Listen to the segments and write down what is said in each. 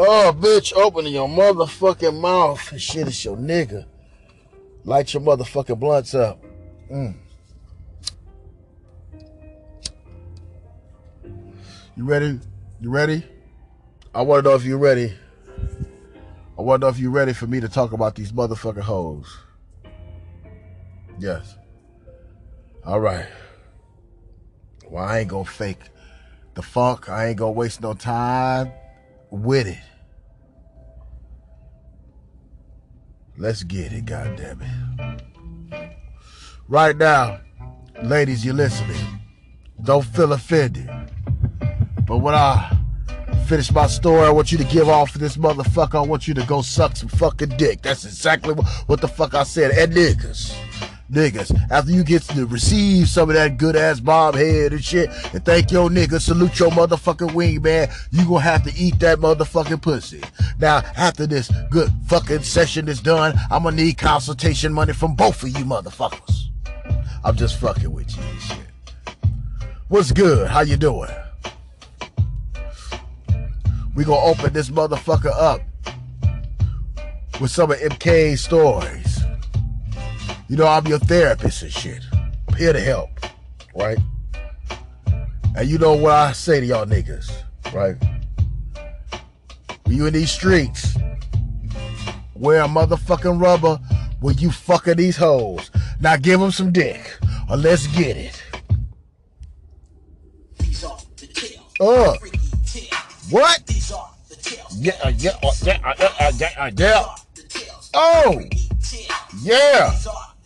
Oh, bitch, open your motherfucking mouth. Shit, it's your nigga. Light your motherfucking blunts up. Mm. You ready? You ready? I want to know if you're ready. I want to know if you're ready for me to talk about these motherfucking hoes. Yes. All right. Well, I ain't gonna fake the funk. I ain't gonna waste no time with it. Let's get it, goddamn it. Right now, ladies, you're listening. Don't feel offended. But when I finish my story, I want you to give off this motherfucker. I want you to go suck some fucking dick. That's exactly what, the fuck I said. And niggas niggas. After you get to receive some of that good ass bob head and shit, and thank your nigga, salute your motherfucking wing man, you gonna have to eat that motherfucking pussy. Now, after this good fucking session is done, I'm gonna need consultation money from both of you motherfuckers. I'm just fucking with you and shit. What's good? How you doing? We gonna open this motherfucker up with some of MK's stories. You know, I'm your therapist and shit. I'm here to help, right? And you know what I say to y'all niggas, right? When you in these streets, wear a motherfucking rubber when you fucking these hoes. Now give them some dick, or let's get it. Uh, what? Yeah, uh, yeah, uh, yeah, uh, yeah, yeah, yeah. Oh, yeah.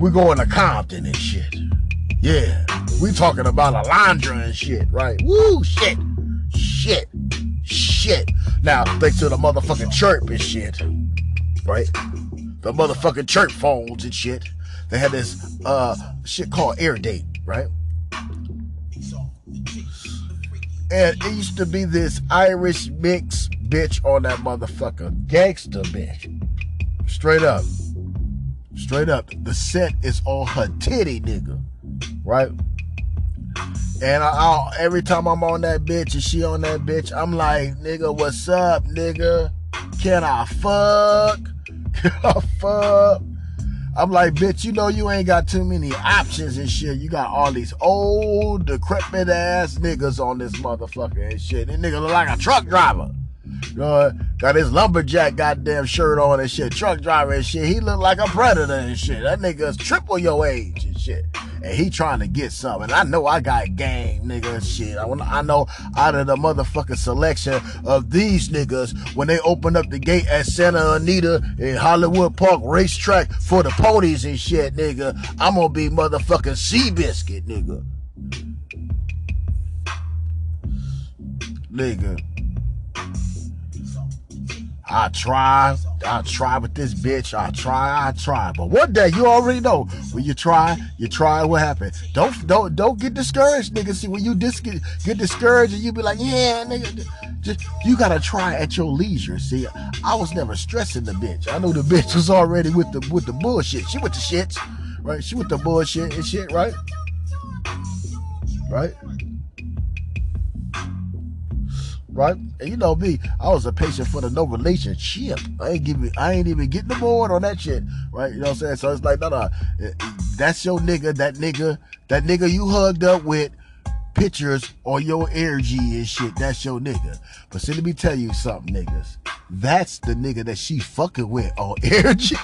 We're going to Compton and shit. Yeah, we talking about Alondra and shit, right? Woo, shit, shit, shit. Now, thanks to the motherfucking chirp and shit, right? The motherfucking chirp phones and shit. They had this uh shit called air date, right? And it used to be this Irish mix bitch on that motherfucker. Gangster bitch. Straight up. Straight up. The set is on her titty, nigga right? And I, I, every time I'm on that bitch and she on that bitch, I'm like, nigga, what's up, nigga? Can I fuck? Can I fuck? I'm like, bitch, you know you ain't got too many options and shit. You got all these old, decrepit ass niggas on this motherfucker and shit. This nigga look like a truck driver. You know, got his lumberjack goddamn shirt on and shit. Truck driver and shit. He look like a predator and shit. That nigga's triple your age and shit and he trying to get something. I know I got game, nigga, shit. I, I know out of the motherfucking selection of these niggas, when they open up the gate at Santa Anita in Hollywood Park racetrack for the ponies and shit, nigga, I'm gonna be motherfucking Seabiscuit, nigga. Nigga. I try, I try with this bitch. I try, I try. But one day you already know when you try, you try. What happened? Don't don't don't get discouraged, nigga. See when you dis- get, discouraged and you be like, yeah, nigga. Just you gotta try at your leisure. See, I was never stressing the bitch. I know the bitch was already with the with the bullshit. She with the shits, right? She with the bullshit and shit, right? Right? Right? And you know me, I was a patient for the no relationship. I ain't give I ain't even getting the board on that shit, right? You know what I'm saying? So it's like, no, no, eh, eh, that's your nigga, that nigga, that nigga you hugged up with pictures on your energy and shit. That's your nigga. But see, let me tell you something, niggas. That's the nigga that she fucking with on energy.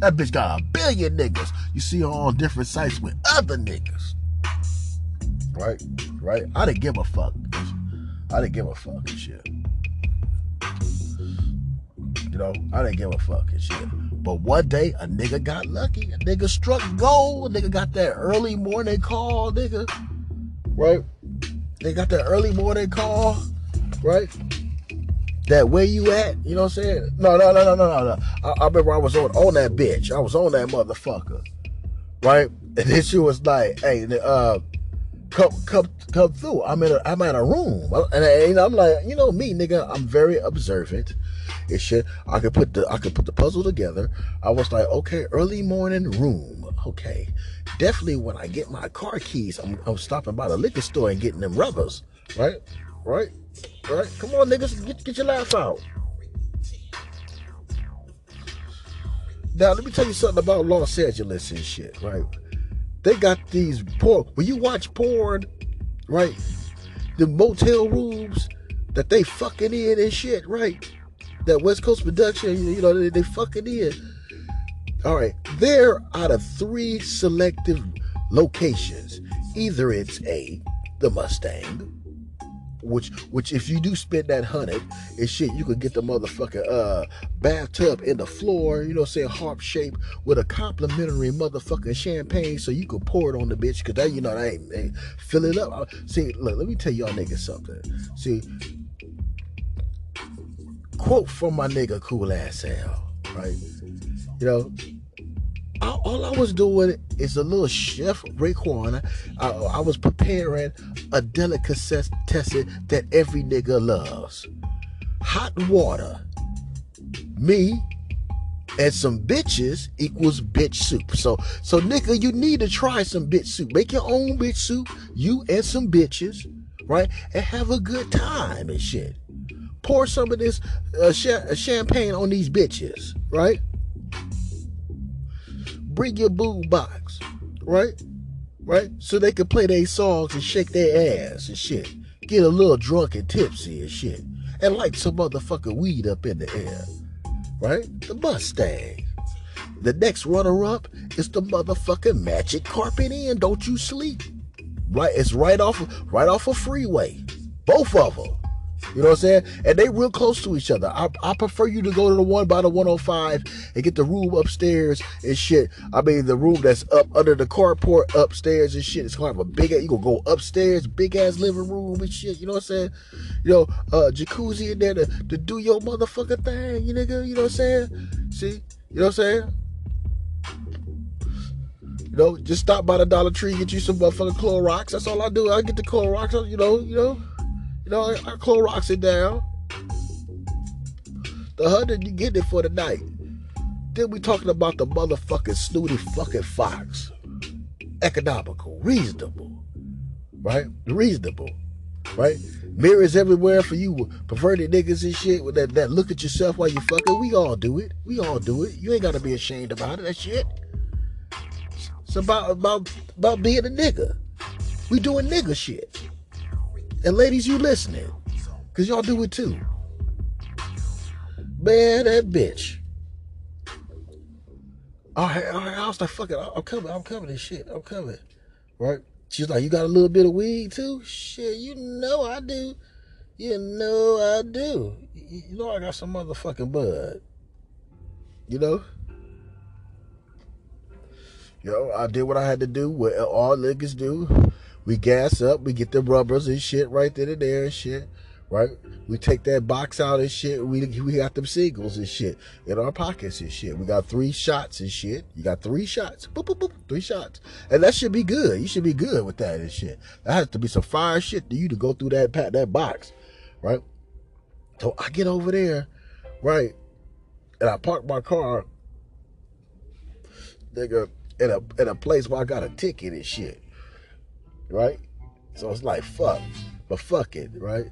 that bitch got a billion niggas. You see her on different sites with other niggas. Right? Right? I didn't give a fuck. I didn't give a fuck and shit. You know, I didn't give a fuck and shit. But one day, a nigga got lucky. A nigga struck gold. A nigga got that early morning call, nigga. Right? They got that early morning call, right? that where you at? You know what I'm saying? No, no, no, no, no, no. I, I remember I was on on that bitch. I was on that motherfucker, right? And then she was like, "Hey, uh, come come come through. I'm in a I'm in a room, and, I, and I'm like, you know me, nigga. I'm very observant. It shit. I could put the I could put the puzzle together. I was like, okay, early morning room. Okay, definitely when I get my car keys, I'm, I'm stopping by the liquor store and getting them rubbers. Right, right, right. Come on, niggas, get get your laugh out. Now let me tell you something about Los Angeles and shit. Right they got these porn. When you watch porn, right? The motel rooms that they fucking in and shit, right? That West Coast production, you know, they, they fucking in. All right, they're out of three selective locations. Either it's A, the Mustang, which which if you do spend that hundred and shit, you could get the motherfucking uh bathtub in the floor, you know, say harp shape with a complimentary motherfucking champagne, so you could pour it on the bitch, cause that you know that ain't, ain't fill it up. See, look, let me tell y'all niggas something. See, quote from my nigga Cool Ass Al, right? You know, all I was doing is a little chef Raekwon. I, I was preparing a delicacy test that every nigga loves. Hot water. Me and some bitches equals bitch soup. So, so nigga, you need to try some bitch soup. Make your own bitch soup. You and some bitches, right? And have a good time and shit. Pour some of this uh, champagne on these bitches, right? Bring your boom box, right? Right? So they can play their songs and shake their ass and shit. Get a little drunk and tipsy and shit. And light some motherfucking weed up in the air. Right? The Mustang. The next runner up is the motherfucking Magic Carpet Inn. Don't you sleep. Right? It's right off right off a freeway. Both of them. You know what I'm saying? And they real close to each other. I, I prefer you to go to the one by the 105 and get the room upstairs and shit. I mean, the room that's up under the carport upstairs and shit. It's kind of a big, ass, you gonna go upstairs, big ass living room and shit. You know what I'm saying? You know, uh, jacuzzi in there to, to do your motherfucking thing, you nigga. You know what I'm saying? See? You know what I'm saying? You know, just stop by the Dollar Tree, get you some motherfucking Clorox. That's all I do. I get the Clorox, you know, you know. You know, I, I Clorox it down. The hundred you get it for the night. Then we talking about the motherfucking snooty fucking fox. Economical, reasonable, right? Reasonable, right? Mirrors everywhere for you perverted niggas and shit with that, that look at yourself while you fucking. We all do it. We all do it. You ain't gotta be ashamed about it. That shit. It's about about about being a nigga. We doing nigga shit. And ladies, you listening. Cause y'all do it too. Man, that bitch. All right, all right. I was like, fuck it. I'm coming. I'm coming This shit. I'm coming. Right? She's like, you got a little bit of weed too? Shit, you know I do. You know I do. You know I got some motherfucking bud. You know? Yo, I did what I had to do, what all niggas do. We gas up, we get the rubbers and shit right there and there and shit, right? We take that box out and shit. We we got them seagulls and shit in our pockets and shit. We got three shots and shit. You got three shots, boop, boop, boop, three shots, and that should be good. You should be good with that and shit. That has to be some fire shit to you to go through that that box, right? So I get over there, right, and I park my car, nigga, in a in a place where I got a ticket and shit right? So it's like fuck, but fuck it, right?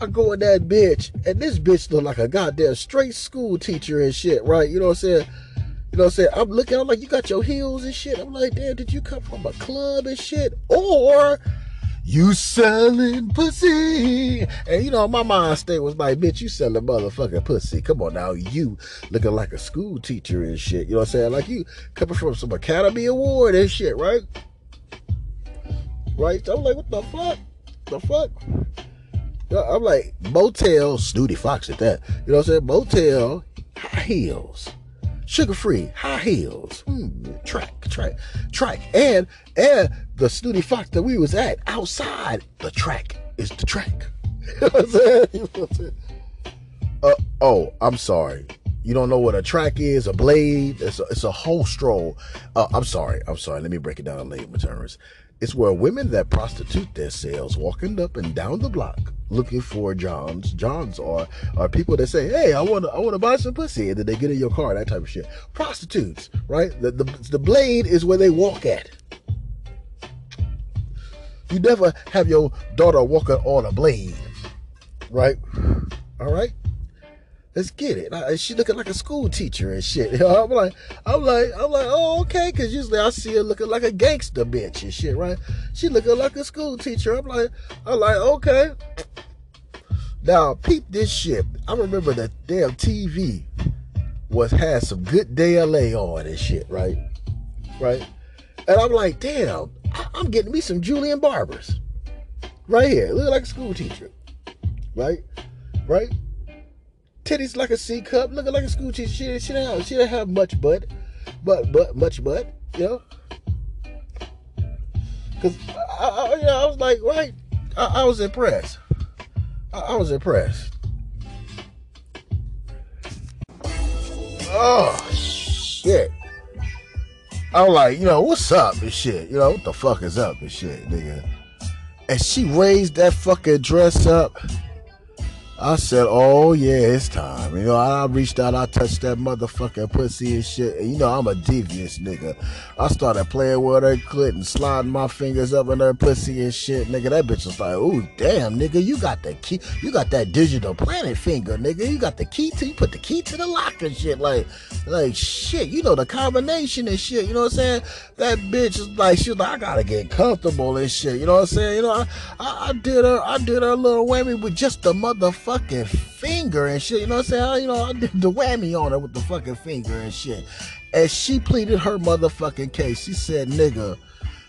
I go in that bitch, and this bitch look like a goddamn straight school teacher and shit, right? You know what I'm saying? You know what I'm saying? I'm looking, I'm like, you got your heels and shit. I'm like, damn, did you come from a club and shit? Or you selling pussy? And you know, my mind state was like, bitch, you selling motherfucking pussy. Come on now, you looking like a school teacher and shit. You know what I'm saying? Like you coming from some Academy Award and shit, right? Right? So I'm like, what the fuck? The fuck? I'm like, motel, snooty fox at that. You know what I'm saying? Motel, high heels. Sugar free, high heels. Mm, track, track, track. And and the snooty fox that we was at outside, the track is the track. You know what I'm saying? You know what I'm saying? Oh, I'm sorry. You don't know what a track is, a blade. It's a, it's a whole stroll. Uh, I'm sorry. I'm sorry. Let me break it down in layman terms. It's where women that prostitute themselves walking up and down the block looking for Johns. Johns are are people that say, "Hey, I want to I want to buy some pussy," and then they get in your car, that type of shit. Prostitutes, right? The the, the blade is where they walk at. You never have your daughter walking on a blade, right? All right. Let's get it. she looking like a school teacher and shit. I'm like, I'm like, I'm like, oh, okay. Cause usually I see her looking like a gangster bitch and shit, right? She looking like a school teacher. I'm like, I'm like, okay. Now, peep this shit. I remember the damn TV was had some good DLA on and shit, right? Right? And I'm like, damn, I'm getting me some Julian Barbers. Right here. Look like a school teacher. Right? Right? Titties like a C cup, looking like a school teacher. She, she didn't have, she didn't have much butt, but but much butt, you know. Cause I, I, you know, I was like, right, I, I was impressed. I, I was impressed. Oh shit. I'm like, you know, what's up and shit? You know, what the fuck is up and shit, nigga? And she raised that fucking dress up I said, "Oh yeah, it's time." You know, I reached out, I touched that motherfucking pussy and shit. And you know, I'm a devious nigga. I started playing with her clit and sliding my fingers up in her pussy and shit, nigga. That bitch was like, "Ooh, damn, nigga, you got the key, you got that digital planet finger, nigga. You got the key to, you put the key to the lock and shit, like, like shit. You know the combination and shit. You know what I'm saying? That bitch is like, she was like, I gotta get comfortable and shit. You know what I'm saying? You know, I, I, I did her, I did her little whammy with just the motherfucker." Fucking finger and shit. You know what I'm saying? You know, I did the whammy on her with the fucking finger and shit. And she pleaded her motherfucking case. She said, nigga,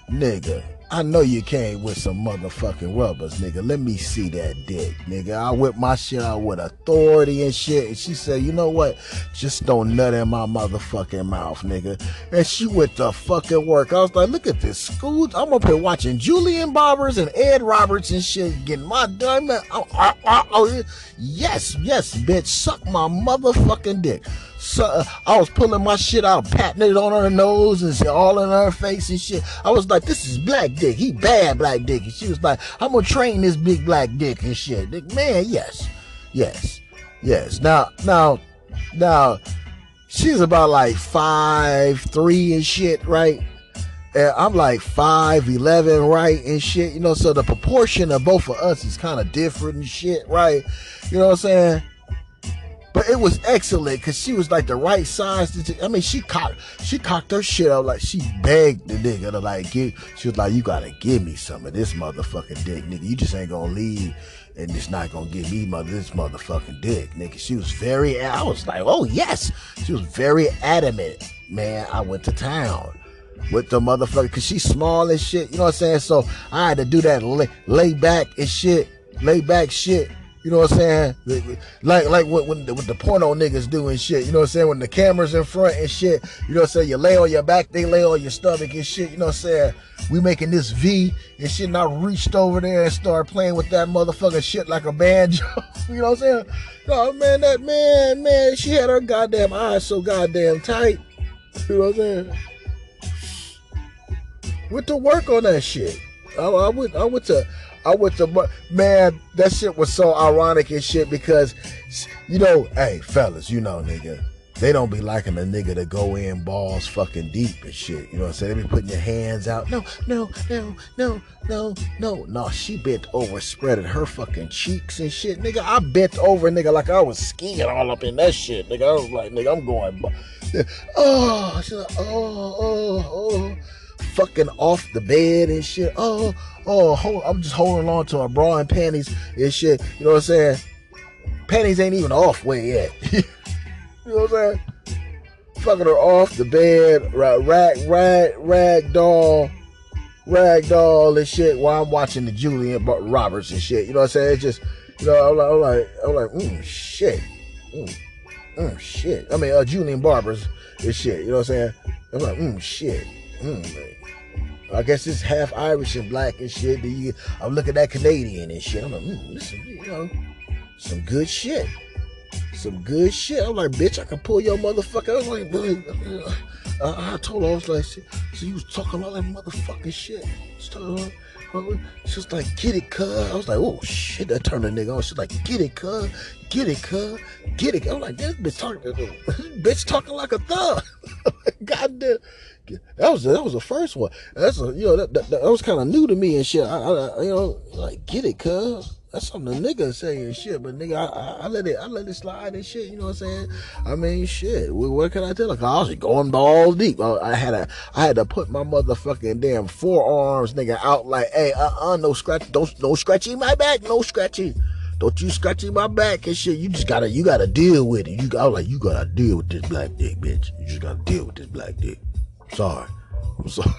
nigga, I know you came with some motherfucking rubbers, nigga. Let me see that dick, nigga. I whip my shit out with authority and shit. And she said, you know what? Just don't nut in my motherfucking mouth, nigga. And she went to fucking work. I was like, look at this school. I'm up here watching Julian Barbers and Ed Roberts and shit, getting my diamond. Oh, oh, oh, yes, yes, bitch. Suck my motherfucking dick so, I was pulling my shit out, patting it on her nose and all in her face and shit. I was like, this is black dick. He bad black dick. And she was like, I'm gonna train this big black dick and shit. Man, yes, yes, yes. Now, now, now, she's about like five, three and shit, right? And I'm like five, eleven, right, and shit. You know, so the proportion of both of us is kind of different and shit, right? You know what I'm saying? But it was excellent because she was like the right size. To, I mean, she cocked, she cocked her shit out like she begged the nigga to like give. She was like, "You gotta give me some of this motherfucking dick, nigga. You just ain't gonna leave." and it's not gonna give me mother this motherfucking dick, nigga. She was very, I was like, oh yes, she was very adamant, man. I went to town with the motherfucker, cause she's small and shit, you know what I'm saying? So I had to do that lay, lay back and shit, lay back shit you know what I'm saying? Like like what, when the, what the porno niggas do and shit. You know what I'm saying? When the camera's in front and shit. You know what I'm saying? You lay on your back, they lay on your stomach and shit. You know what I'm saying? We making this V and shit. And I reached over there and started playing with that motherfucking shit like a banjo. you know what I'm saying? Oh man, that man, man, she had her goddamn eyes so goddamn tight. You know what I'm saying? Went to work on that shit. I, I went I went to I went to man, that shit was so ironic and shit because you know, hey fellas, you know, nigga, they don't be liking a nigga to go in balls fucking deep and shit. You know what I'm saying? They be putting your hands out. No, no, no, no, no, no. No, she bent over, spreading her fucking cheeks and shit. Nigga, I bent over, nigga, like I was skiing all up in that shit. Nigga, I was like, nigga, I'm going. Oh, she's like, oh, oh, oh fucking off the bed and shit. Oh, oh, hold, I'm just holding on to my bra and panties and shit. You know what I'm saying? Panties ain't even off way yet. you know what I'm saying? Fucking her off the bed, rag, rag, rag doll, rag doll and shit while I'm watching the Julian Roberts and shit. You know what I'm saying? It's just, you know, I'm like, I'm like, I'm like, mm, shit. Mm, mm, shit. I mean, uh, Julian Barbers and shit. You know what I'm saying? I'm like, mm, shit. Mm, I guess it's half Irish and black and shit. You, I'm looking at Canadian and shit. I'm like, mm, listen, you know, some good shit. some good shit. I'm like, bitch, I can pull your motherfucker. I was like, I, I told her, I was like, so you was talking all that motherfucking shit. She was like, get it, cuz. I was like, oh shit, that turned the nigga on. She's like, get it, cuz. Get it, cuz. Get it. I'm like, this bitch talking, bitch talking like a thug. God damn. That was that was the first one. That's a, you know that, that, that was kind of new to me and shit. I, I you know like get it, cuz that's something the nigga say and shit. But nigga, I, I, let it, I let it slide and shit. You know what I'm saying? I mean, shit. What, what can I tell? Like I was going balls deep. I, I, had to, I had to put my motherfucking damn forearms, nigga, out like, hey, uh, uh, no scratch, don't, no scratchy my back, no scratchy. Don't you scratchy my back and shit. You just gotta, you gotta deal with it. You, was like, you gotta deal with this black dick, bitch. You just gotta deal with this black dick. Sorry, I'm sorry.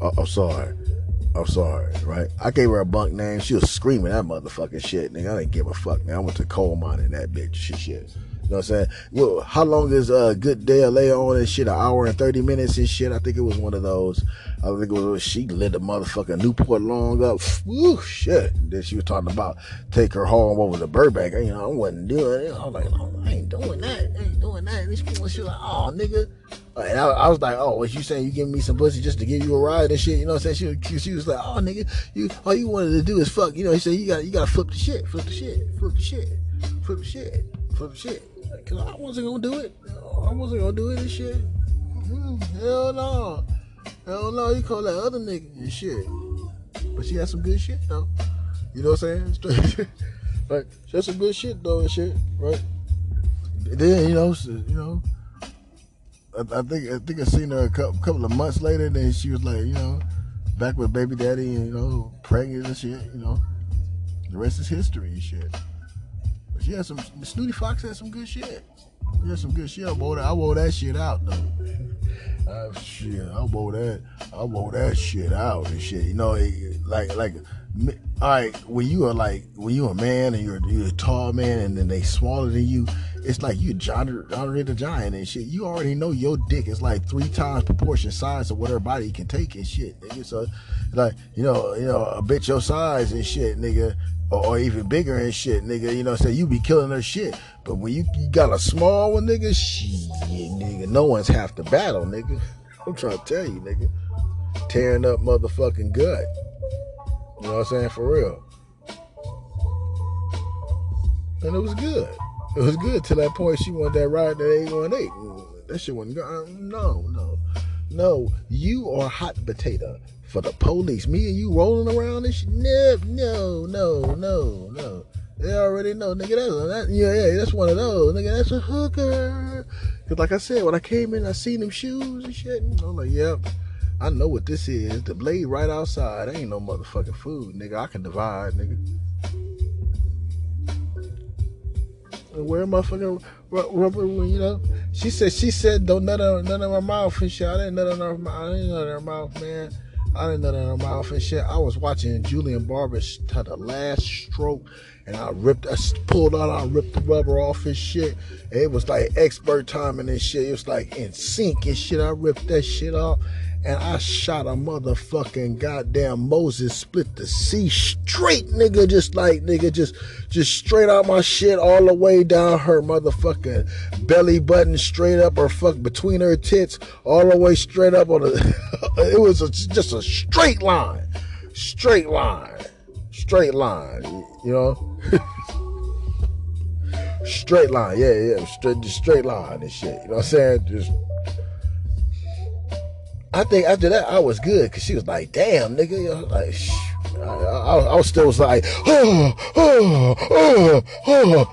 I'm sorry. I'm sorry, right? I gave her a bunk name. She was screaming that motherfucking shit, nigga. I didn't give a fuck, man. I went to coal mining that bitch. Shit, shit. You know what I'm saying? Well, how long is a good day of lay on and shit? An hour and 30 minutes and shit. I think it was one of those. I think it was, she lit the motherfucking Newport long up. Woo, shit. Then she was talking about take her home over to Burbank. You know, I wasn't doing it. I was like, oh, I ain't doing that. I ain't doing that. And people, she was like, oh, nigga. And I, I, was like, oh, what you saying you giving me some pussy just to give you a ride and shit? You know what I'm saying? She, she was like, oh, nigga, you all you wanted to do is fuck. You know, he said you got you got to flip the shit, flip the shit, flip the shit, flip the shit, flip the shit. Cause I wasn't gonna do it. I wasn't gonna do it and shit. Mm-hmm. Hell no, hell no. You call that other nigga and shit. But she had some good shit though. You know what I'm saying? like she had some good shit though and shit, right? Then you know, you know I, I, think I think I seen her a couple, couple of months later. Then she was like, you know, back with baby daddy, and you know, pregnant and shit. You know, the rest is history and shit. She had some. Snooty Fox had some good shit. She had some good shit. I wore that. I wore that shit out though. uh, shit, I wore that. I wore that shit out and shit. You know, like like all right, when you are like when you're a man and you're you're a tall man and then they smaller than you, it's like you John Andre the Giant and shit. You already know your dick is like three times proportion size of what her body can take and shit, nigga. So like, you know, you know, a bitch your size and shit, nigga, or, or even bigger and shit, nigga, you know, so you be killing her shit. But when you, you got a small one, nigga, shit, nigga, no one's half the battle, nigga. I'm trying to tell you, nigga. Tearing up motherfucking gut. You know what I'm saying? For real. And it was good. It was good to that point. She wanted that ride that 818. That shit wasn't good. Um, no, no, no. You are hot potato for the police. Me and you rolling around and shit. No, no, no, no, no. They already know, nigga. That's that, yeah, yeah. That's one of those, nigga. That's a hooker. Cause like I said, when I came in, I seen them shoes and shit. And I'm like, yep. I know what this is. The blade right outside. Ain't no motherfucking food, nigga. I can divide, nigga. And where motherfucking rubber, you know? She said, she said, don't nut on, nut on her mouth and shit. I didn't nut on her mouth. I didn't nut on her mouth, man. I didn't nut on her mouth and shit. I was watching Julian Barber to the last stroke and I ripped, I pulled out, I ripped the rubber off his shit. It was like expert timing and shit. It was like in sync and shit. I ripped that shit off and I shot a motherfucking goddamn Moses split the sea straight, nigga, just like nigga, just just straight out my shit all the way down her motherfucking belly button, straight up her fuck between her tits, all the way straight up on the. it was a, just a straight line, straight line, straight line, you know. straight line, yeah, yeah, straight, straight line and shit. You know what I'm saying? Just I think after that I was good because she was like, "Damn, nigga," like, I, I, I, was still was like, "Oh, oh, oh, oh."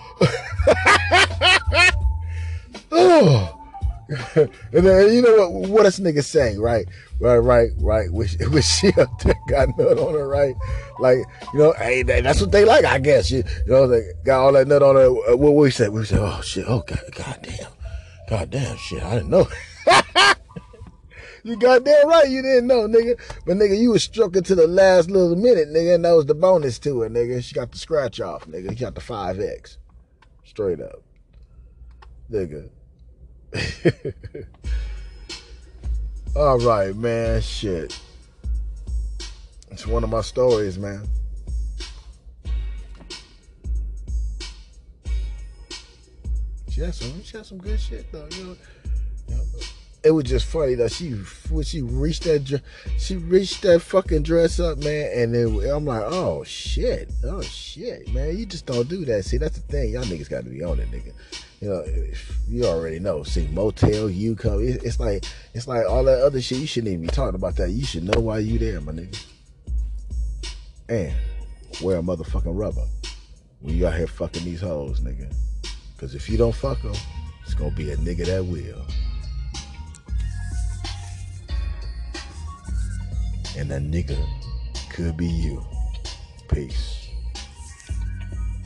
and then you know what? What this nigga saying, right? Right, right, right. Wish, wish she up there got nut on her, right? Like, you know, hey, that's what they like, I guess. You, you know, they got all that nut on her. What we said? We said, oh shit, oh god, goddamn, goddamn shit, I didn't know. You goddamn right you didn't know, nigga. But nigga, you was struck into the last little minute, nigga, and that was the bonus to it, nigga. She got the scratch off, nigga. She got the 5X. Straight up. Nigga. All right, man. Shit. It's one of my stories, man. She had some, she some good shit though. You know, you know, it was just funny that she when she reached that she reached that fucking dress up, man, and then I'm like, oh shit, oh shit, man, you just don't do that. See, that's the thing, y'all niggas got to be on it, nigga. You know, you already know. See, motel, you come. It's like it's like all that other shit. You shouldn't even be talking about that. You should know why you there, my nigga. And wear a motherfucking rubber when you out here fucking these hoes, nigga. Because if you don't fuck them, it's gonna be a nigga that will. And that nigga could be you. Peace.